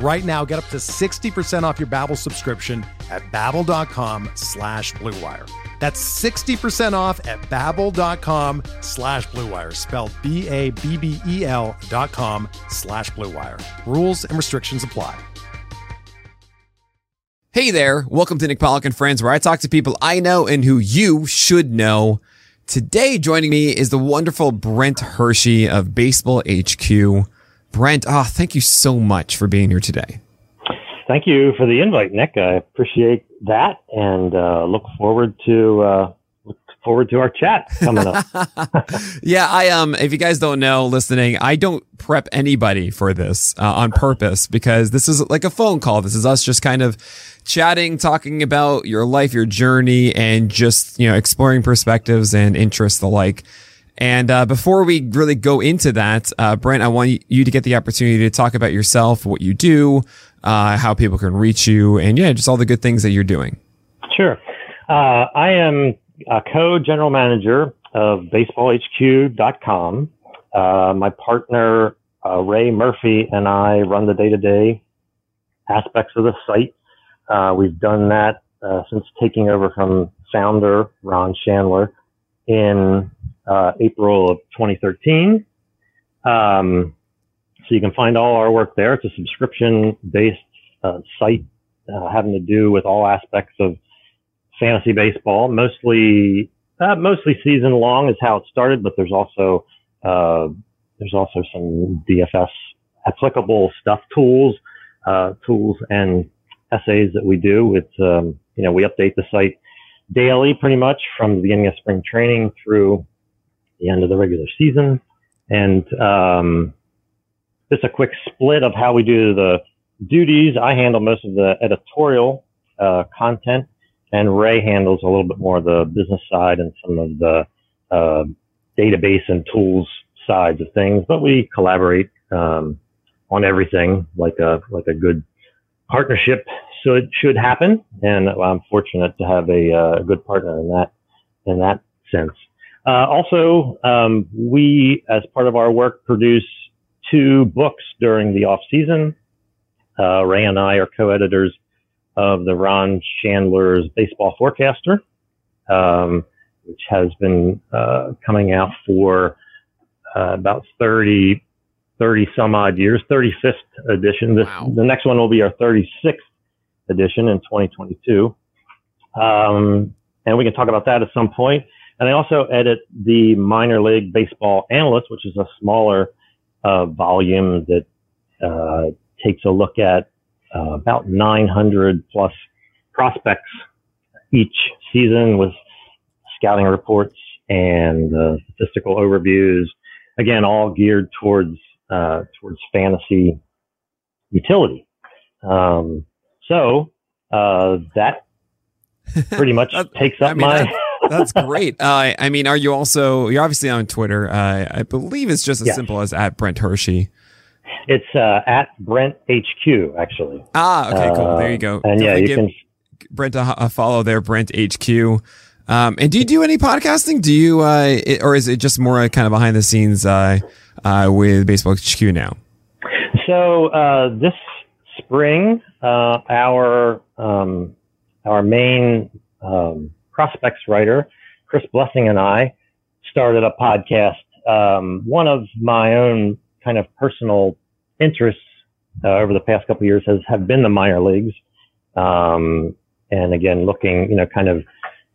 Right now, get up to 60% off your Babbel subscription at babbel.com slash bluewire. That's 60% off at babbel.com slash bluewire, spelled B-A-B-B-E-L dot com slash bluewire. Rules and restrictions apply. Hey there, welcome to Nick Pollack and Friends, where I talk to people I know and who you should know. Today, joining me is the wonderful Brent Hershey of Baseball HQ. Brent, ah, oh, thank you so much for being here today. Thank you for the invite, Nick. I appreciate that and uh, look forward to uh, look forward to our chat coming up. yeah, I um, if you guys don't know, listening, I don't prep anybody for this uh, on purpose because this is like a phone call. This is us just kind of chatting, talking about your life, your journey, and just you know exploring perspectives and interests alike. And uh, before we really go into that, uh, Brent, I want you to get the opportunity to talk about yourself, what you do, uh, how people can reach you, and yeah, just all the good things that you're doing. Sure. Uh, I am a co-general manager of baseballhq.com. Uh, my partner, uh, Ray Murphy, and I run the day-to-day aspects of the site. we've done that since taking over from founder Ron Shandler in uh, April of 2013. Um, so you can find all our work there. It's a subscription-based uh, site uh, having to do with all aspects of fantasy baseball. Mostly, uh, mostly season long is how it started, but there's also uh, there's also some DFS applicable stuff tools, uh, tools and essays that we do. With um, you know we update the site daily, pretty much from the beginning of spring training through the end of the regular season. And um, just a quick split of how we do the duties. I handle most of the editorial uh, content, and Ray handles a little bit more of the business side and some of the uh, database and tools sides of things. But we collaborate um, on everything, like a like a good partnership should should happen. And I'm fortunate to have a, uh, good partner in that in that sense. Uh, also, um, we, as part of our work, produce two books during the off season. Uh, Ray and I are co-editors of the Ron Shandler's Baseball Forecaster, um, which has been uh, coming out for uh, about 30, 30 some odd years, 35th edition. This, wow. The next one will be our 36th edition in 2022. Um, and we can talk about that at some point. And I also edit the minor league baseball analyst, which is a smaller uh, volume that uh, takes a look at uh, about 900 plus prospects each season with scouting reports and uh, statistical overviews. Again, all geared towards uh, towards fantasy utility. Um, so uh, that pretty much takes up I mean, my. That's great. Uh, I mean, are you also? You're obviously on Twitter. Uh, I believe it's just as yes. simple as at Brent Hershey. It's uh, at Brent HQ actually. Ah, okay, cool. There you go. Uh, and Definitely yeah, you can Brent a, a, follow there, Brent HQ. Um, and do you do any podcasting? Do you, uh, it, or is it just more kind of behind the scenes uh, uh, with Baseball HQ now? So uh, this spring, uh, our um, our main um, prospects writer, Chris Blessing, and I started a podcast. Um, one of my own kind of personal interests uh, over the past couple years has have been the minor leagues, um, and again, looking, you know, kind of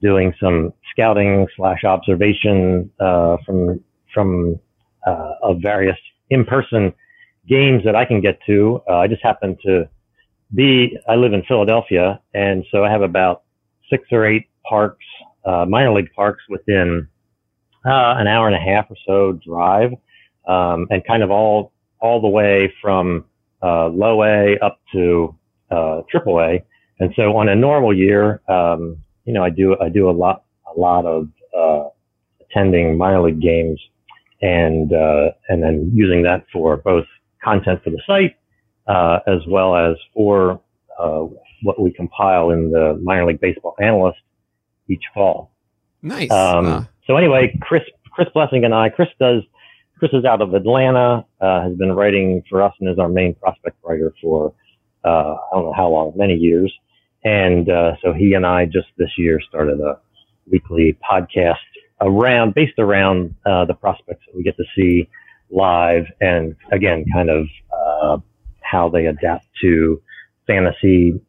doing some scouting slash observation uh, from from of various in-person games that I can get to. Uh, I just happen to be, I live in Philadelphia, and so I have about six or eight parks, uh, minor league parks within uh, an hour and a half or so drive, um, and kind of all all the way from uh, low A up to uh, triple A. And so on a normal year, um, you know, I do I do a lot a lot of uh, attending minor league games and uh, and then using that for both content for the site uh, as well as for uh, what we compile in the minor league baseball analyst each fall. Nice. Um, So anyway, Chris Chris Blessing and I, Chris does Chris is out of Atlanta, uh, has been writing for us and is our main prospect writer for uh, I don't know how long, many years. And uh, so he and I just this year started a weekly podcast around based around uh, the prospects that we get to see live, and again, kind of uh, how they adapt to fantasy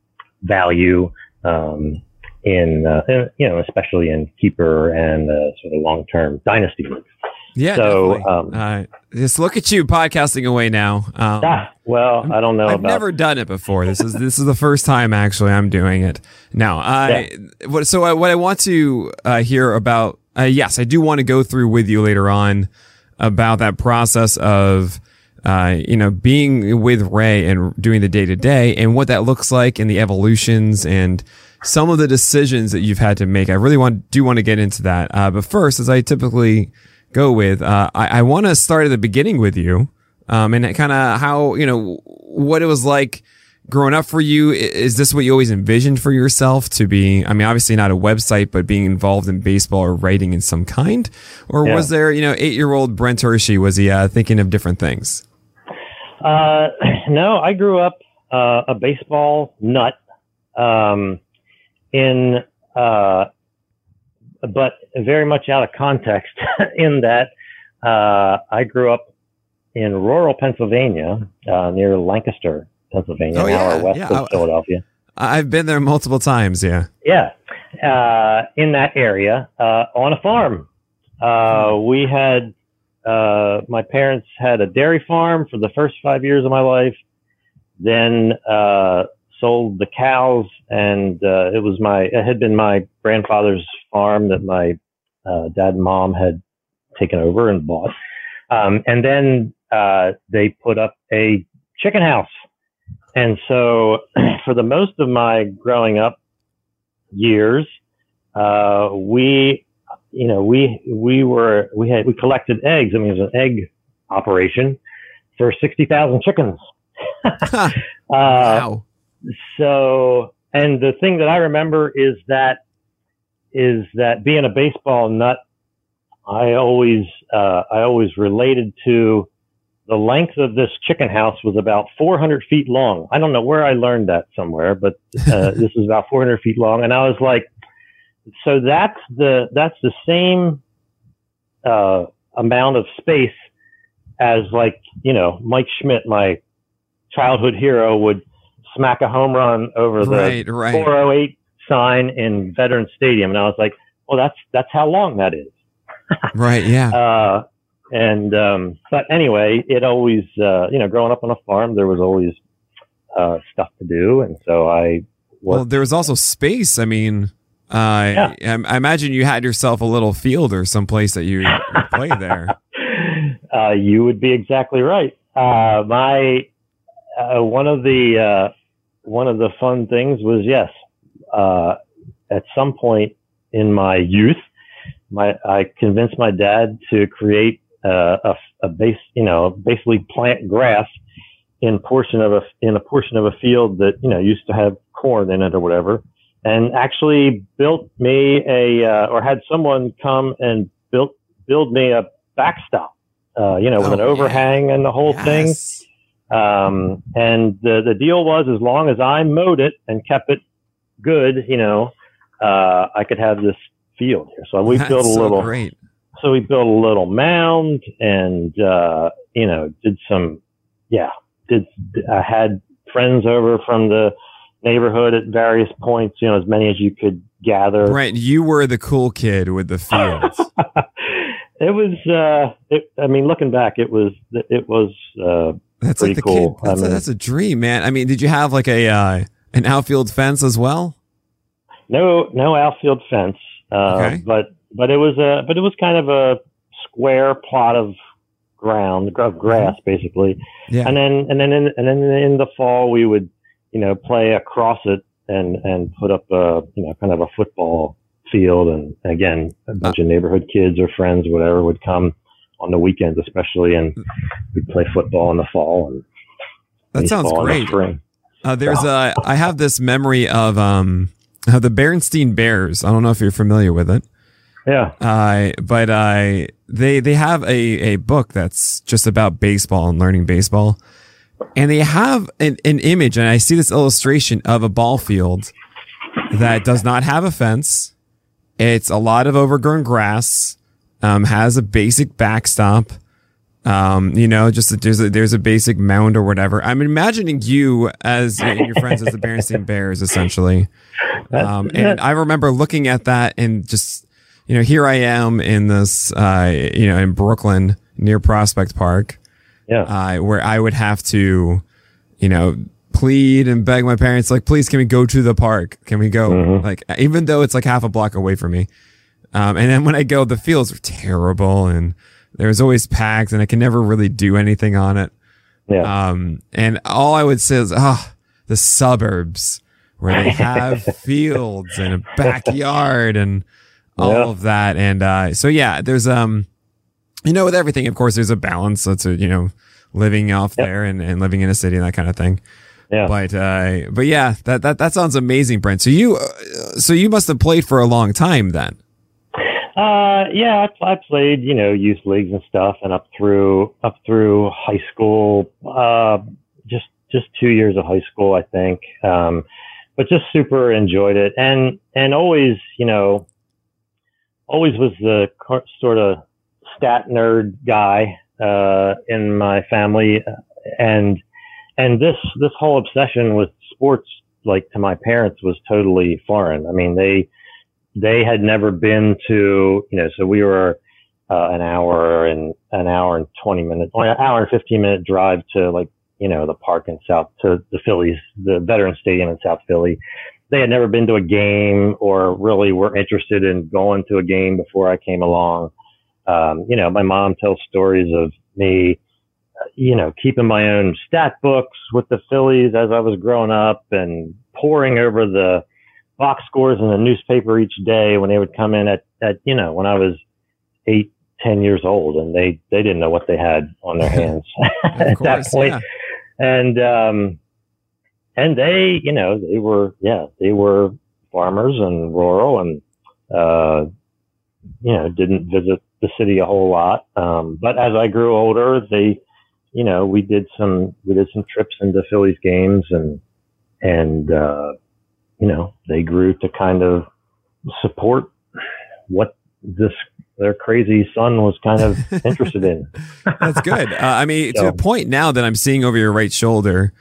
value um, in, uh, you know, especially in keeper and uh, sort of long term dynasty leagues. Yeah. So, um, uh, just look at you podcasting away now. Um, Ah, well, I don't know I've about. never done it before. This is this is the first time actually I'm doing it. Now, I what so I, what I want to uh, hear about. Uh, yes, I do want to go through with you later on about that process of. Uh, you know, being with Ray and doing the day to day and what that looks like and the evolutions and some of the decisions that you've had to make. I really want, do want to get into that. Uh, but first, as I typically go with, uh, I, I want to start at the beginning with you. Um, and kind of how, you know, what it was like growing up for you. Is this what you always envisioned for yourself to be? I mean, obviously not a website, but being involved in baseball or writing in some kind? Or Yeah. was there, you know, eight year old Brent Hershey, was he, uh, thinking of different things? Uh, no, I grew up uh, a baseball nut. Um, in uh, but very much out of context in that uh, I grew up in rural Pennsylvania uh, near Lancaster, Pennsylvania, Oh, an yeah, hour west yeah. of Philadelphia. I've been there multiple times. Yeah. Yeah, uh, in that area uh, on a farm. Uh, we had uh, my parents had a dairy farm for the first five years of my life. Then uh, sold the cows, and uh, it was my it had been my grandfather's farm that my uh, dad and mom had taken over and bought. Um, and then uh, they put up a chicken house. And so, for the most of my growing up years, uh, we, you know, we we were we had we collected eggs. I mean, it was an egg operation for sixty thousand chickens. uh, wow. so, and the thing that I remember is that is that being a baseball nut, I always uh, I always related to the length of this chicken house was about 400 feet long. I don't know where I learned that somewhere, but uh, this is about 400 feet long, and I was like, so that's the that's the same uh, amount of space as like you know Mike Schmidt, my childhood hero, would smack a home run over the Right, right. 408 sign in Veterans Stadium, and I was like, well, that's that's how long that is. Right. Yeah. Uh, and um, but anyway, it always uh, you know growing up on a farm, there was always uh, stuff to do, and so I Well, there was also space. I mean, uh, I, I imagine you had yourself a little field or someplace that you would play there. uh, you would be exactly right. Uh, my uh, one of the uh, one of the fun things was yes, uh, at some point in my youth, my I convinced my dad to create uh, a, a base, you know, basically plant grass in portion of a in a portion of a field that you know used to have corn in it or whatever, and actually built me a uh, or had someone come and built build me a backstop, uh, you know, with Oh, an yeah. overhang and the whole thing. Yes. Um, and the, the deal was as long as I mowed it and kept it good, you know, uh, I could have this field here. So we That's built a so little, great. so we built a little mound and, uh, you know, did some, yeah, did, I had friends over from the neighborhood at various points, you know, as many as you could gather. Right. You were the cool kid with the fields. it was. Uh, it, I mean, looking back, it was. It was. Uh, That's pretty like cool. kid. That's, I a, mean- that's a dream, man. I mean, did you have like a uh, an outfield fence as well? no, no outfield fence. Uh, Okay. But but it was a but it was kind of a square plot of ground of grass basically. Yeah. And then and then in, and then in the fall we would you know play across it and and put up a you know kind of a football field and again a bunch of neighborhood kids or friends whatever would come on the weekends especially and we'd play football in the fall and That sounds in the great. Uh, there's a. I have this memory of um the Berenstein Bears. I don't know if you're familiar with it. Yeah. Uh, but uh, they they have a, a book that's just about baseball and learning baseball, and they have an, an image, and I see this illustration of a ball field that does not have a fence. It's a lot of overgrown grass, um, has a basic backstop. Um, you know, just a, there's a there's a basic mound or whatever. I'm imagining you as your friends as the Berenstein Bears, essentially. Um, and I remember looking at that and just, you know, here I am in this, uh, you know, in Brooklyn near Prospect Park, Yeah. uh, where I would have to, you know, plead and beg my parents, like, please, can we go to the park? Can we go? Like, even though it's like half a block away from me. Um, and then when I go, the fields are terrible and there's always packed and I can never really do anything on it. yeah. Um, and all I would say is, ah, the suburbs where they have fields and a backyard and all Yeah. of that. And, uh, so yeah, there's, um, you know, with everything, of course, there's a balance. It's a, you know, living off Yep. there and, and living in a city and that kind of thing. yeah. But, uh, but yeah, that, that, that sounds amazing, Brent. So you, uh, so you must have played for a long time then. Uh, yeah, I, I played, you know, youth leagues and stuff, and up through up through high school. Uh, just just two years of high school, I think. Um, but just super enjoyed it, and and always, you know, always was the sort of stat nerd guy uh, in my family, and and this this whole obsession with sports, like to my parents, was totally foreign. I mean, they they had never been to, you know, so we were uh, an hour and an hour and 20 minutes, or an hour and 15 minute drive to like, you know, the park in South, to the Phillies, the Veterans Stadium in South Philly. They had never been to a game or really were interested in going to a game before I came along. Um, you know, my mom tells stories of me, you know, keeping my own stat books with the Phillies as I was growing up and poring over the, box scores in the newspaper each day when they would come in at, at you know when I was eight ten years old and they they didn't know what they had on their hands at that point yeah. and um and they you know they were yeah they were farmers and rural and uh you know didn't visit the city a whole lot um but as I grew older they you know we did some we did some trips into Phillies games and and uh you know, they grew to kind of support what this their crazy son was kind of interested in. That's good. Uh, I mean, to a point now that I'm seeing over your right shoulder,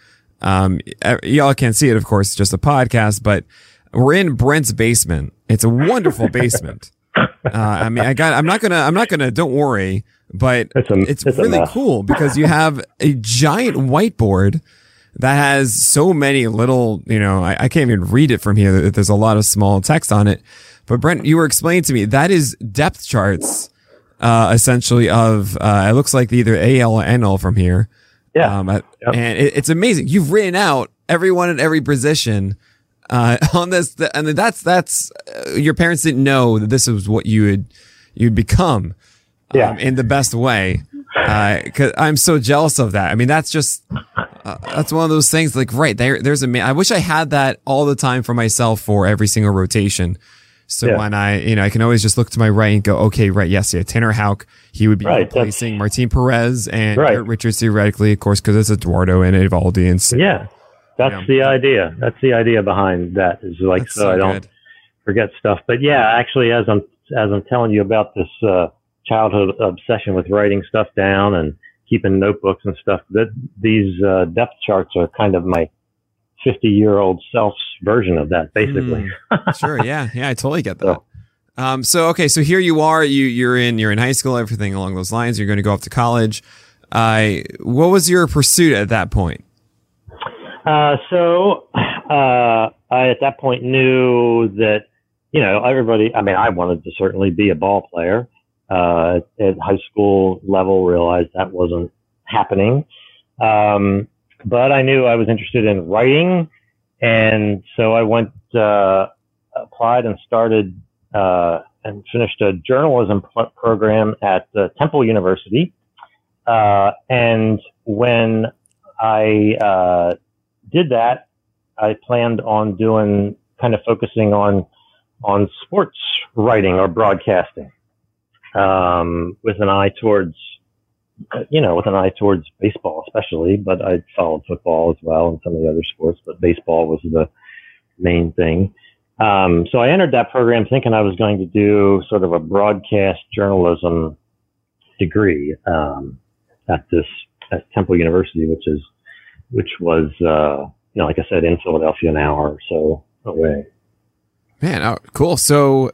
um, y'all can't see it, of course, it's just a podcast, but we're in Brent's basement. It's a wonderful basement. Uh, I mean, I got, I'm not gonna, I'm not gonna, don't worry, but It's a- it's, it's really cool because you have a giant whiteboard that has so many little, you know, I, I can't even read it from here. There's a lot of small text on it. But Brent, you were explaining to me that is depth charts, uh, essentially of, uh, it looks like either AL or NL from here. Yeah. Um, at- Yep. and it, it's amazing. You've written out everyone in every position, uh, on this. And that's, that's, uh, your parents didn't know that this was what you would, you'd become. Yeah. Um, in the best way. Uh, cause I'm so jealous of that. I mean, that's just, uh, that's one of those things like, right there, there's a, ma- I wish I had that all the time for myself for every single rotation. So Yeah. when I, you know, I can always just look to my right and go, okay, right. Yes. Yeah. Tanner Houck, he would be Right, replacing Martin Perez and Right. Richards theoretically, of course, cause it's Eduardo and Eovaldi and s- yeah. That's Yeah. the idea. That's the idea behind that is like that's so, I don't forget stuff. But yeah, actually as I'm as I'm telling you about this uh childhood obsession with writing stuff down and keeping notebooks and stuff, that these uh depth charts are kind of my 50 year old self's version of that basically. Mm, sure. Yeah. Yeah. I totally get that. So, Um, so okay, so here you are. You you're in you're in high school. Everything along those lines. You're going to go off to college. Uh, what was your pursuit at that point? Uh, so uh, I at that point knew that you know everybody. I mean, I wanted to certainly be a ball player. Uh, at high school level, realized that wasn't happening. Um, but I knew I was interested in writing, and so I went uh, applied and started uh, and finished a journalism pl- program at Temple University. Uh, and when I uh, did that, I planned on doing kind of focusing on on sports writing or broadcasting, um, with an eye towards you know with an eye towards baseball especially. But I followed football as well and some of the other sports, but baseball was the main thing. Um, so I entered that program thinking I was going to do sort of a broadcast journalism degree um, at this at Temple University, which is which was uh, you know like I said in Philadelphia, an hour or so away. Man, oh, cool. So,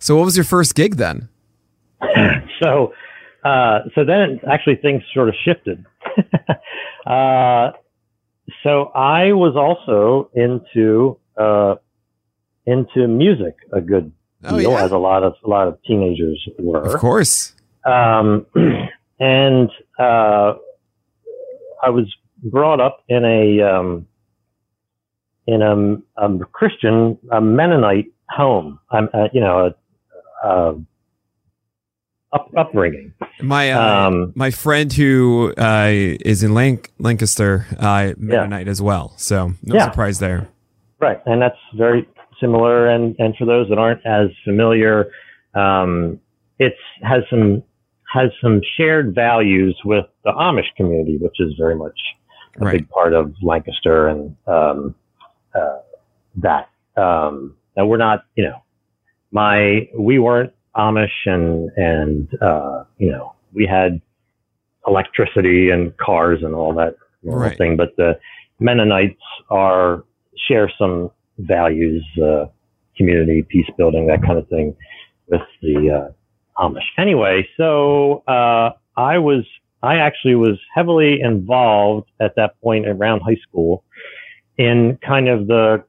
so what was your first gig then? so, uh, so then actually things sort of shifted. uh, so I was also into uh, into music a good oh, deal, yeah? as a lot of a lot of teenagers were. Of course. Um, and uh, I was brought up in a um, in a, a, Christian a Mennonite home. I'm uh, you know a, a up, upbringing. My uh, um, my friend who uh, is in Lanc- Lancaster uh, Mennonite yeah. as well, so no yeah. surprise there. Right, and that's very similar. And, and for those that aren't as familiar, um, it has some has some shared values with the Amish community, which is very much a right. big part of Lancaster and um, uh, that. Um, and we're not, you know, my we weren't Amish, and and uh, you know we had electricity and cars and all that right. thing, but the Mennonites are share some values, uh, community, peace building, that kind of thing with the uh, Amish. Anyway, so uh, I was, I actually was heavily involved at that point around high school in kind of the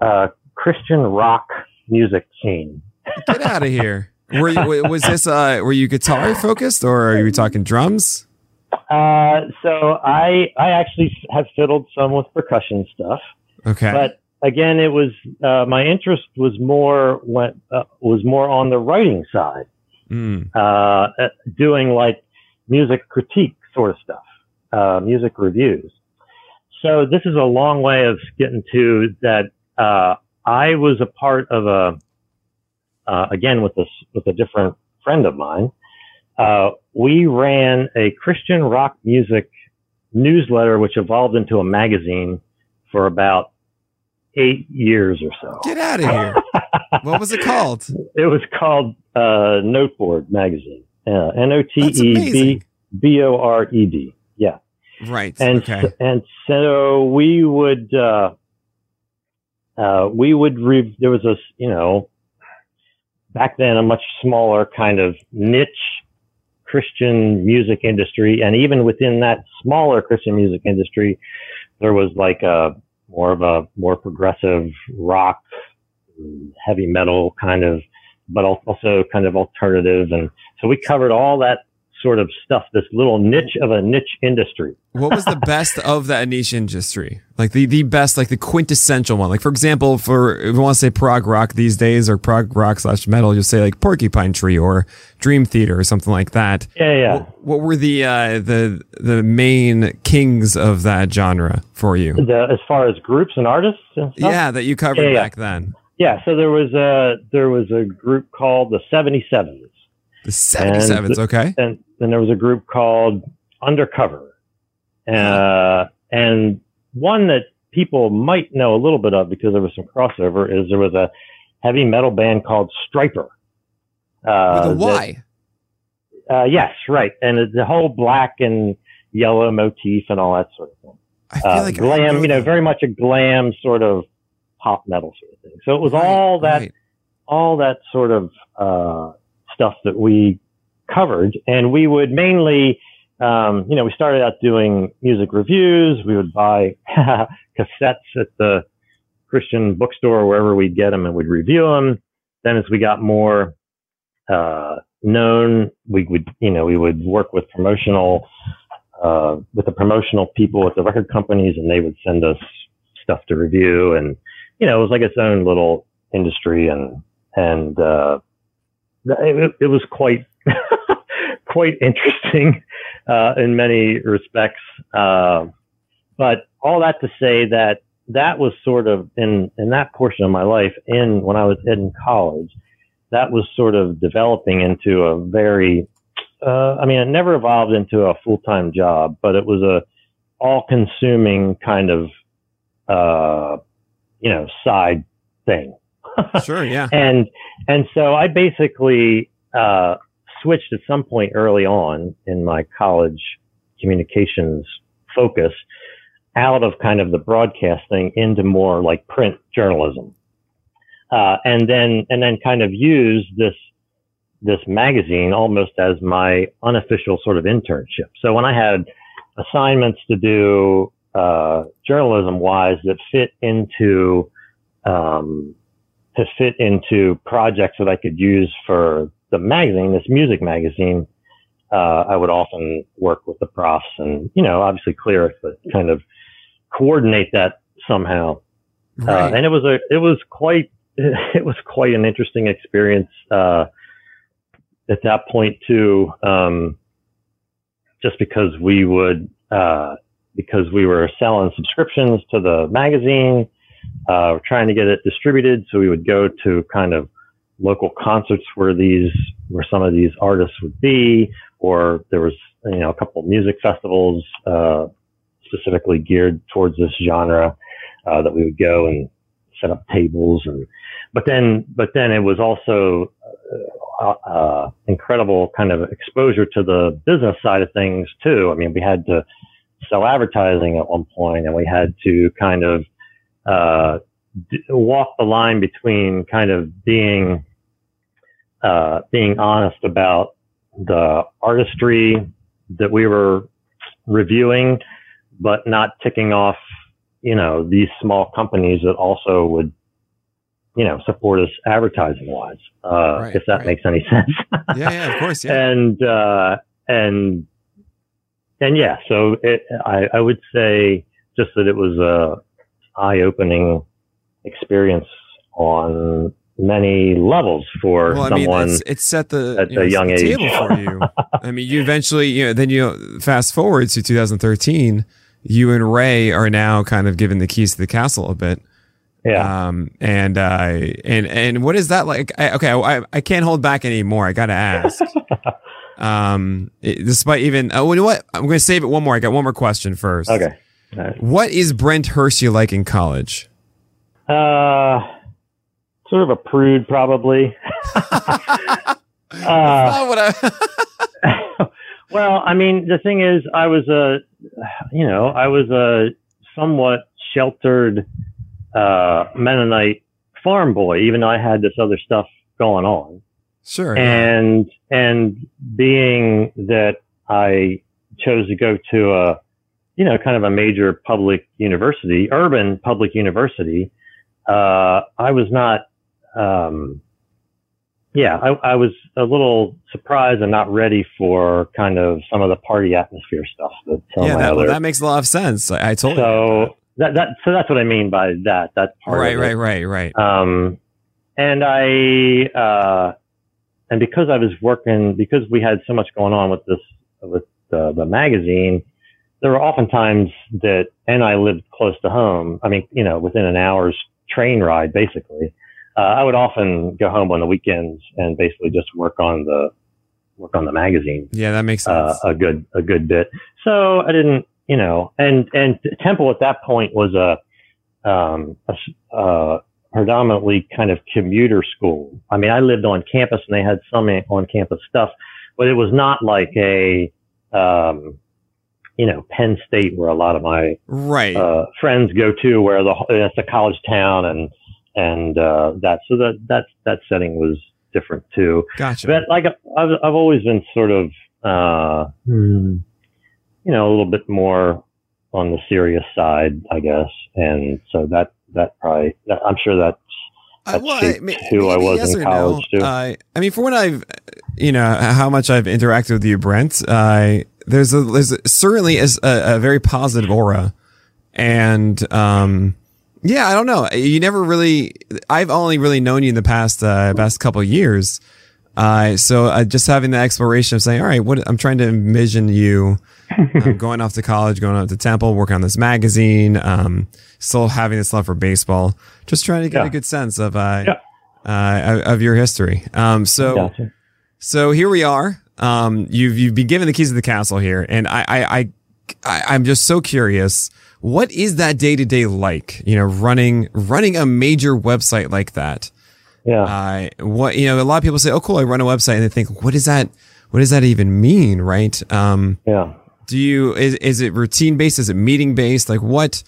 uh, Christian rock music scene. Get out of here. Were you, was this uh, were you guitar focused or are you talking drums? Uh, so I I actually have fiddled some with percussion stuff. Okay. But again, it was uh, my interest was more went, uh, was more on the writing side, mm. uh, doing like music critique sort of stuff, uh, music reviews. So this is a long way of getting to that. Uh, I was a part of a uh, again with this with a different friend of mine. we ran a Christian rock music newsletter, which evolved into a magazine for about eight years or so. Get out of here. what was it called? It was called uh, Notebored Magazine. Uh, N O T E B B O R E D. Yeah. Right. And okay. and so we would uh, uh, we would re- there was a you know back then a much smaller kind of niche Christian music industry, and even within that smaller Christian music industry, there was like a more of a more progressive rock, heavy metal kind of, but also kind of alternative. And so we covered all that sort of stuff, this little niche of a niche industry. what was the best of that niche industry? Like the, the best, like the quintessential one. Like for example, for if you want to say prog rock these days or prog rock slash metal, you'll say like Porcupine Tree or Dream Theater or something like that. Yeah, yeah. What, what were the uh, the the main kings of that genre for you? The, as far as groups and artists and Yeah, that you covered yeah, back yeah. then. Yeah, so there was a there was a group called the Seventy Sevens. The 77s, okay. And then there was a group called Undercover. Uh, and one that people might know a little bit of because there was some crossover is there was a heavy metal band called Stryper. Uh, With a Y. That, uh, yes, right. And the whole black and yellow motif and all that sort of thing. I feel uh, like glam, you know, very much a glam sort of pop metal sort of thing. So it was right, all that, right. all that sort of uh, stuff that we covered, and we would mainly, um, you know, we started out doing music reviews. We would buy cassettes at the Christian bookstore, wherever we'd get them, and we'd review them. Then, as we got more uh, known, we would, you know, we would work with promotional, uh, with the promotional people at the record companies, and they would send us stuff to review, and you know, it was like its own little industry, and and uh, it, it was quite quite interesting uh, in many respects. Uh, but all that to say that that was sort of in in that portion of my life in when I was in college, that was sort of developing into a very uh, I mean, it never evolved into a full time job, but it was a all consuming kind of uh, you know side thing. sure, yeah. and and so I basically uh, switched at some point early on in my college communications focus out of kind of the broadcasting into more like print journalism. Uh, and then, and then kind of use this, this magazine almost as my unofficial sort of internship. So when I had assignments to do, uh, journalism wise that fit into, um, to fit into projects that I could use for the magazine, this music magazine, uh, I would often work with the profs and, you know, obviously clear it, but kind of coordinate that somehow. Uh, right. Uh, and it was a, it was quite, it was quite an interesting experience, uh, at that point too, um, just because we would, uh, because we were selling subscriptions to the magazine, uh, trying to get it distributed. So we would go to kind of local concerts where these, where some of these artists would be, or there was, you know, a couple of music festivals, uh, specifically geared towards this genre, uh, that we would go and set up tables and, but then, but then it was also, uh, uh, incredible kind of exposure to the business side of things too. I mean, we had to sell advertising at one point and we had to kind of, uh, d- walk the line between kind of being, uh, being honest about the artistry that we were reviewing, but not ticking off, you know, these small companies that also would, you know, support us advertising wise, uh, right, if that right. makes any sense. yeah, yeah, of course. Yeah. And, uh, and, and yeah, so it, I, I would say just that it was a eye opening experience on many levels for well, I someone. Mean, it's, it's set the at a young age table for you. I mean, you eventually, you know, then you fast forward to 2013. You and Ray are now kind of given the keys to the castle a bit. Yeah. Um, and, uh, and, and what is that like? I, okay. I, I can't hold back anymore. I got to ask. um, it, despite even, oh, you know what? I'm going to save it one more. I got one more question first. Okay. Right. What is Brent Hershey like in college? Uh, sort of a prude, probably. uh, well, I mean, the thing is, I was a, you know, I was a somewhat sheltered uh, Mennonite farm boy, even though I had this other stuff going on. Sure. And and being that I chose to go to a, you know, kind of a major public university, urban public university, uh, I was not um, yeah, I, I, was a little surprised and not ready for kind of some of the party atmosphere stuff. That yeah, that, other, that makes a lot of sense. I, I told so you. That. that so that's what I mean by that. That part. Right, right, right, right. Um, and I uh, and because I was working because we had so much going on with this with the, the magazine, there were often times that and I lived close to home. I mean, you know, within an hour's train ride, basically uh, I would often go home on the weekends and basically just work on the work on the magazine. Yeah, that makes sense. Uh, a good a good bit. So I didn't, you know, and and Temple at that point was a um a, uh, predominantly kind of commuter school. I mean, I lived on campus and they had some on campus stuff, but it was not like a um you know Penn State where a lot of my right uh, friends go to, where the it's a college town and and uh, that. So that that that setting was different too. Gotcha. But like I've I've always been sort of uh, hmm, you know a little bit more on the serious side, I guess, and so that that probably I'm sure that's Uh, That well, I mean, who I was yes in college, no. too. Uh, I mean, for when I've, you know, how much I've interacted with you, Brent, uh, there's a, there's a, certainly is a, a very positive aura. And, um, yeah, I don't know. You never really, I've only really known you in the past, uh, past couple of years. Uh, so uh, just having the exploration of saying, all right, what I'm trying to envision you um, going off to college, going off to Temple, working on this magazine, um, still having this love for baseball, just trying to get Yeah. a good sense of, uh, Yeah. uh, of- of your history. Um, so, Gotcha. so here we are. Um, you've you've been given the keys to the castle here, and I I, I, I I'm just so curious. What is that day to day like? You know, running running a major website like that. Yeah. Uh, what you know, a lot of people say, "Oh, cool, I run a website," and they think, "What is that? What does that even mean?" Right? Um, yeah. do you is is it routine based? Is it meeting based? Like what?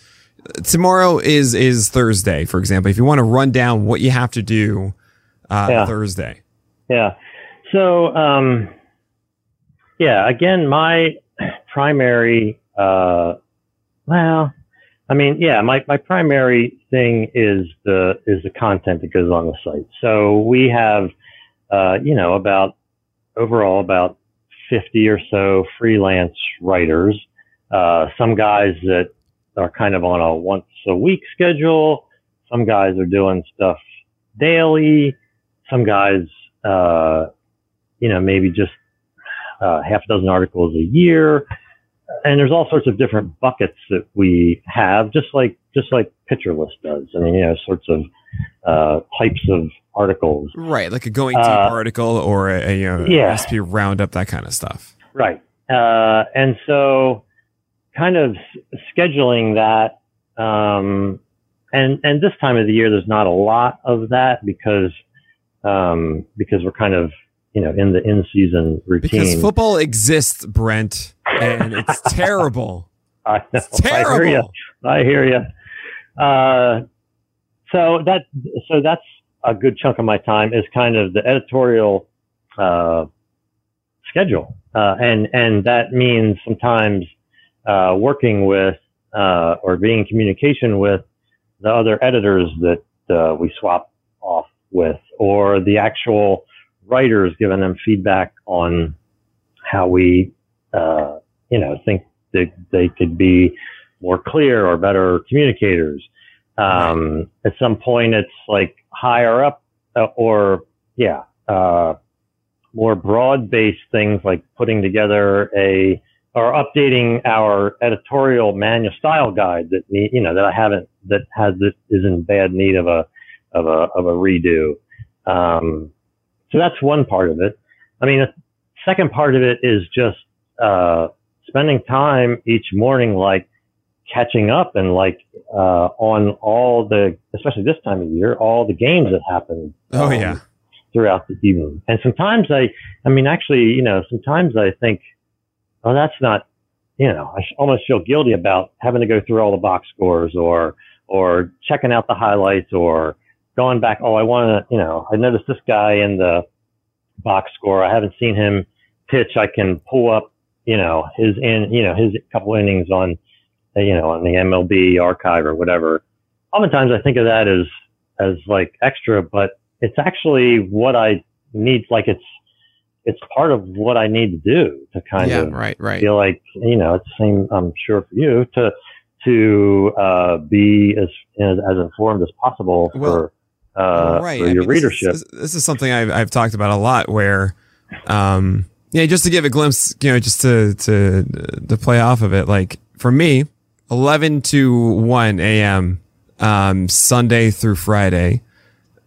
Tomorrow is is Thursday, for example. If you want to run down what you have to do uh, Yeah. Thursday, Yeah. So, um, yeah, again, my primary, uh, well, I mean, yeah, my, my primary thing is the, is the content that goes on the site. So we have, uh, you know, about overall about 50 or so freelance writers, uh, some guys that are kind of on a once a week schedule. Some guys are doing stuff daily. Some guys, uh, you know, maybe just uh, half a dozen articles a year. And there's all sorts of different buckets that we have, just like just like Pitcher List does. I mean, you know, sorts of uh, types of articles. right? Like a going deep Uh, article or a, a you know yeah. recipe roundup, that kind of stuff. Right. Uh, and so kind of s- scheduling that, um, and, and this time of the year, there's not a lot of that because, um, because we're kind of, you know, in the in season routine. Because football exists, Brent, and it's terrible. I know. It's I hear you. I hear you. Uh, so that so that's a good chunk of my time is kind of the editorial uh, schedule, uh, and and that means sometimes uh, working with uh, or being in communication with the other editors that uh, we swap off with, or the actual writers, giving them feedback on how we, uh, you know, think that they could be more clear or better communicators. Um, At some point, it's like higher up, uh, or yeah, uh, more broad-based things like putting together a or updating our editorial manual style guide that need, you know that I haven't that has that is in bad need of a of a of a redo. Um, so that's one part of it. I mean, the second part of it is just uh, spending time each morning, like catching up and like uh, on all the, especially this time of year, all the games that happen. Oh um, yeah, throughout the evening. And sometimes I, I mean, actually, you know, sometimes I think, oh, that's not, you know, I almost feel guilty about having to go through all the box scores or, or checking out the highlights or going back. Oh, I want to, you know, I noticed this guy in the box score. I haven't seen him pitch. I can pull up, you know, his in, you know, his couple innings on, you know, on the MLB archive or whatever. Oftentimes I think of that as, as like extra, but it's actually what I need. Like it's, it's part of what I need to do to kind yeah, of right, right. feel like you know it's the same i'm sure for you to to uh, be as, as as informed as possible Well, for uh, right. for I your mean, this is- readership This, is something I've, I've talked about a lot where, um, yeah, just to give a glimpse, you know, just to, to, to play off of it. Like for me, 11 to 1 a.m., um, Sunday through Friday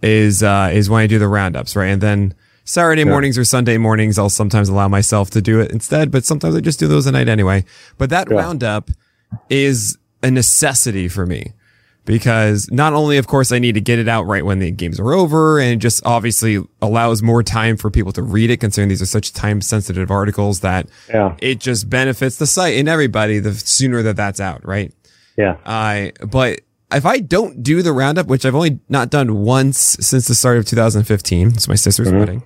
is, uh, is when I do the roundups, right? And then Saturday mornings or Sunday mornings, I'll sometimes allow myself to do it instead, but sometimes I just do those at night anyway. But that Yeah. roundup is a necessity for me because not only, of course, I need to get it out right when the games are over, and it just obviously allows more time for people to read it, considering these are such time sensitive articles that yeah it just benefits the site and everybody the sooner that that's out, right? yeah I, but if I don't do the roundup, which I've only not done once since the start of 2015, it's my sister's Mhm. wedding.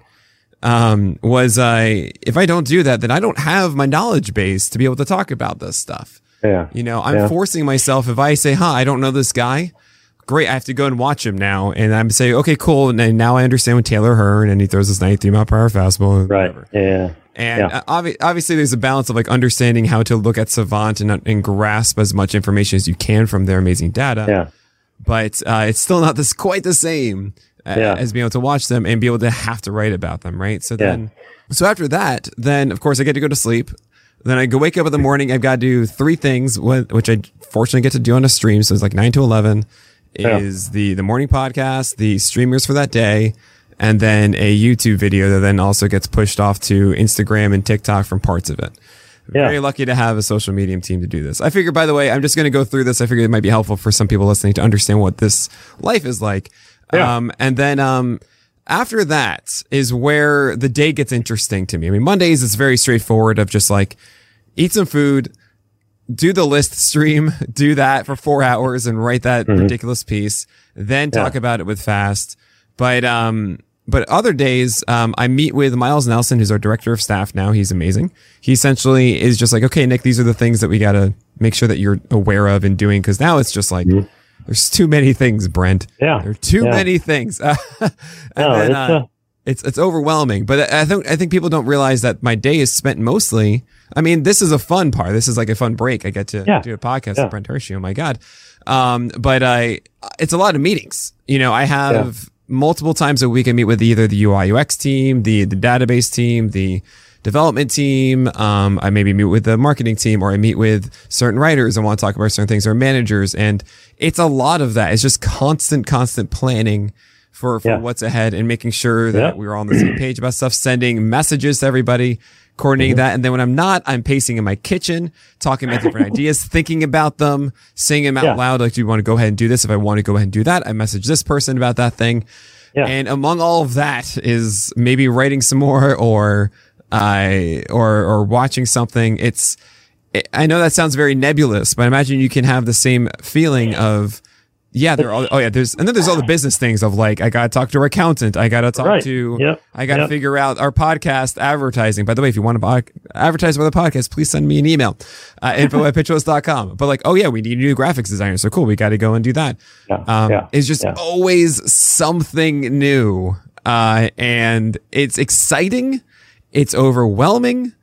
Um, was I, if I don't do that, then I don't have my knowledge base to be able to talk about this stuff. Yeah. You know, I'm Yeah. forcing myself. If I say, huh, I don't know this guy, great. I have to go and watch him now. And I'm saying, okay, cool. And now I understand what Taylor Hearn and he throws this 93 mile per hour fastball. and Right. whatever. Yeah. And Yeah. uh, obvi- obviously, there's a balance of like understanding how to look at Savant and, and grasp as much information as you can from their amazing data. Yeah. But uh, it's still not this quite the same uh, Yeah. as being able to watch them and be able to have to write about them, right? So Yeah. then, so after that, then of course I get to go to sleep. Then I go wake up in the morning. I've got to do three things, which I fortunately get to do on a stream. So it's like nine to eleven Yeah. is the the morning podcast, the streamers for that day, and then a YouTube video that then also gets pushed off to Instagram and TikTok from parts of it. Yeah. Very lucky to have a social medium team to do this. I figure, by the way, I'm just going to go through this. I figure it might be helpful for some people listening to understand what this life is like. Yeah. Um, and then, um, after that is where the day gets interesting to me. I mean, Mondays is very straightforward of just like eat some food, do the list stream, do that for four hours and write that ridiculous piece, then talk Yeah. about it with fast. But, um, but other days, um, I meet with Miles Nelson, who's our director of staff now. He's amazing. He essentially is just like, okay, Nick, these are the things that we got to make sure that you're aware of and doing. Cause now it's just like, there's too many things, Brent. Yeah. There are too Yeah. many things. and No, then, it's, uh, uh, it's it's overwhelming. But I think I think people don't realize that my day is spent mostly. I mean, this is a fun part. This is like a fun break. I get to Yeah. do a podcast Yeah. with Brent Hershey. Oh my god! Um, but I, it's a lot of meetings. You know, I have multiple times a week. I meet with either the UI UX team, the the database team, the development team. Um, I maybe meet with the marketing team, or I meet with certain writers and want to talk about certain things, or managers. And it's a lot of that. It's just constant, constant planning for, for Yeah. what's ahead and making sure that Yeah. we're all on the same page about stuff, sending messages to everybody, coordinating that. And then when I'm not, I'm pacing in my kitchen, talking about different ideas, thinking about them, saying them out Yeah. loud. Like, do you want to go ahead and do this? If I want to go ahead and do that, I message this person about that thing. And among all of that is maybe writing some more or, uh, or, or watching something. It's, I know that sounds very nebulous, but I imagine you can have the same feeling of, yeah, there are, oh yeah, there's, and then there's all the business things of like, I got to talk to our accountant. I got to talk Right. to, Yep. I got to Yep. figure out our podcast advertising. By the way, if you want to buy, advertise with the podcast, please send me an email, uh, info at pitchhost.com. But like, oh yeah, we need a new graphics designer. So cool. We got to go and do that. Yeah. Um, yeah. it's just yeah. always something new. Uh, and it's exciting. It's overwhelming.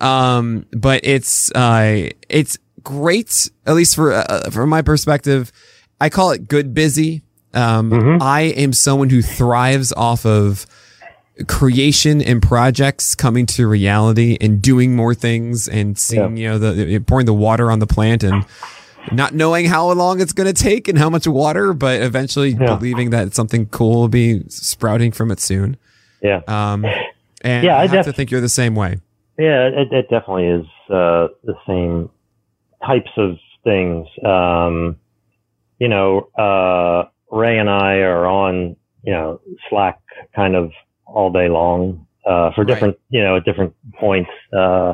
Um, but it's, uh, it's great, at least for, uh, from my perspective. I call it good busy. Um, Mhm. I am someone who thrives off of creation and projects coming to reality and doing more things and seeing, you know, the pouring the water on the plant and not knowing how long it's going to take and how much water, but eventually Yeah. believing that something cool will be sprouting from it soon. Yeah. Um, and Yeah, I I have to think you're the same way. Yeah, it, it definitely is uh, the same types of things. Um, you know, uh, Ray and I are on, you know, Slack kind of all day long uh, for Right. different, you know, at different points. Uh,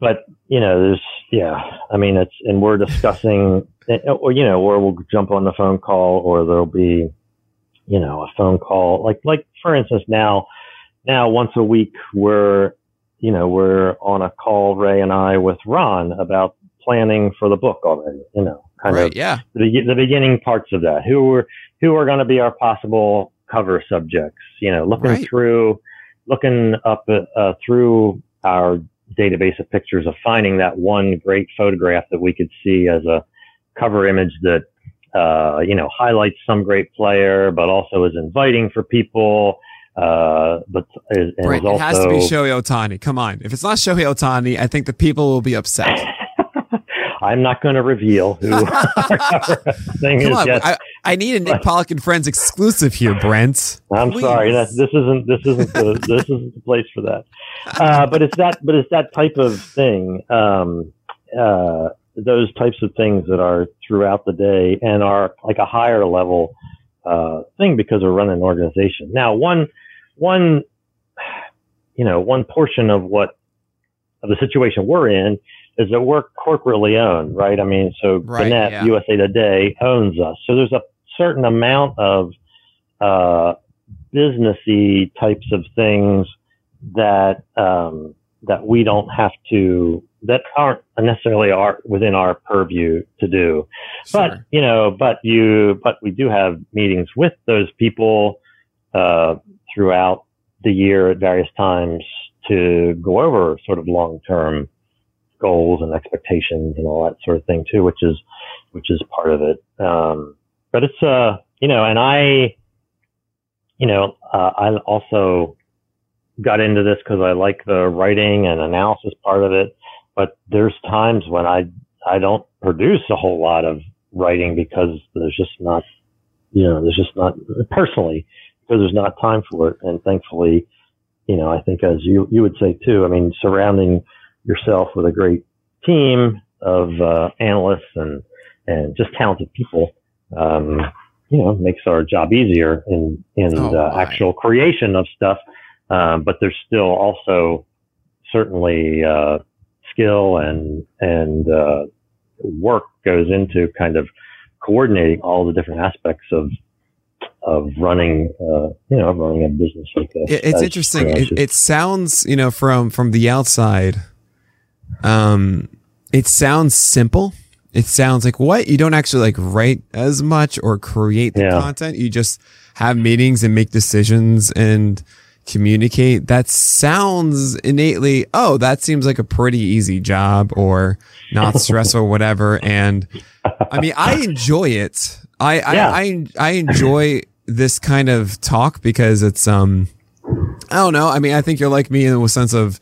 but you know, there's, yeah, I mean, it's, and we're discussing, or you know, or we'll jump on the phone call, or there'll be, you know, a phone call. Like, like for instance, now, now once a week we're you know, we're on a call, Ray and I, with Ron about planning for the book already, you know, kind right. of Yeah. the, the beginning parts of that. Who are, who are going to be our possible cover subjects, you know, looking Right. through, looking up uh, through our database of pictures of finding that one great photograph that we could see as a cover image that, uh, you know, highlights some great player, but also is inviting for people. Uh, but and Right. is It has to be also- Shohei Ohtani. Come on. If it's not Shohei Ohtani, I think the people will be upset. I'm not going to reveal who thing Come is on. yet. I, I need a Nick Pollack and Friends exclusive here, Brent. I'm Please. sorry. That this isn't this isn't the this isn't the place for that. Uh, but it's that but it's that type of thing. Um, uh, those types of things that are throughout the day and are like a higher level uh, thing because we're running an organization. Now, one one you know one portion of what of the situation we're in is that we're corporately owned, right? I mean, so Right, Gannett yeah. USA Today owns us. So there's a certain amount of uh, businessy types of things that um, that we don't have to that aren't necessarily our within our purview to do. But Sure. you know, but you, but we do have meetings with those people uh, throughout the year at various times to go over sort of long term goals and expectations and all that sort of thing too, which is which is part of it. Um, but it's uh, you know, and I, you know, uh, I also got into this because I like the writing and analysis part of it. But there's times when I I don't produce a whole lot of writing because there's just not, you know, there's just not personally because there's not time for it. And thankfully, you know, I think as you you would say too. I mean, surrounding yourself with a great team of uh, analysts and and just talented people, um, you know, makes our job easier in in Oh, the my. actual creation of stuff. Um, but there's still also certainly uh, skill and and uh, work goes into kind of coordinating all the different aspects of of running, uh, you know, running a business like this. It- it's interesting. It, it sounds, you know, from from the outside, um, it sounds simple. It sounds like what you don't actually like write as much or create the Yeah. content. You just have meetings and make decisions and communicate. That sounds innately. Oh, that seems like a pretty easy job or not stressful, or whatever. And I mean, I enjoy it. I Yeah. I, I I enjoy this kind of talk because it's um I don't know. I mean, I think you're like me in the sense of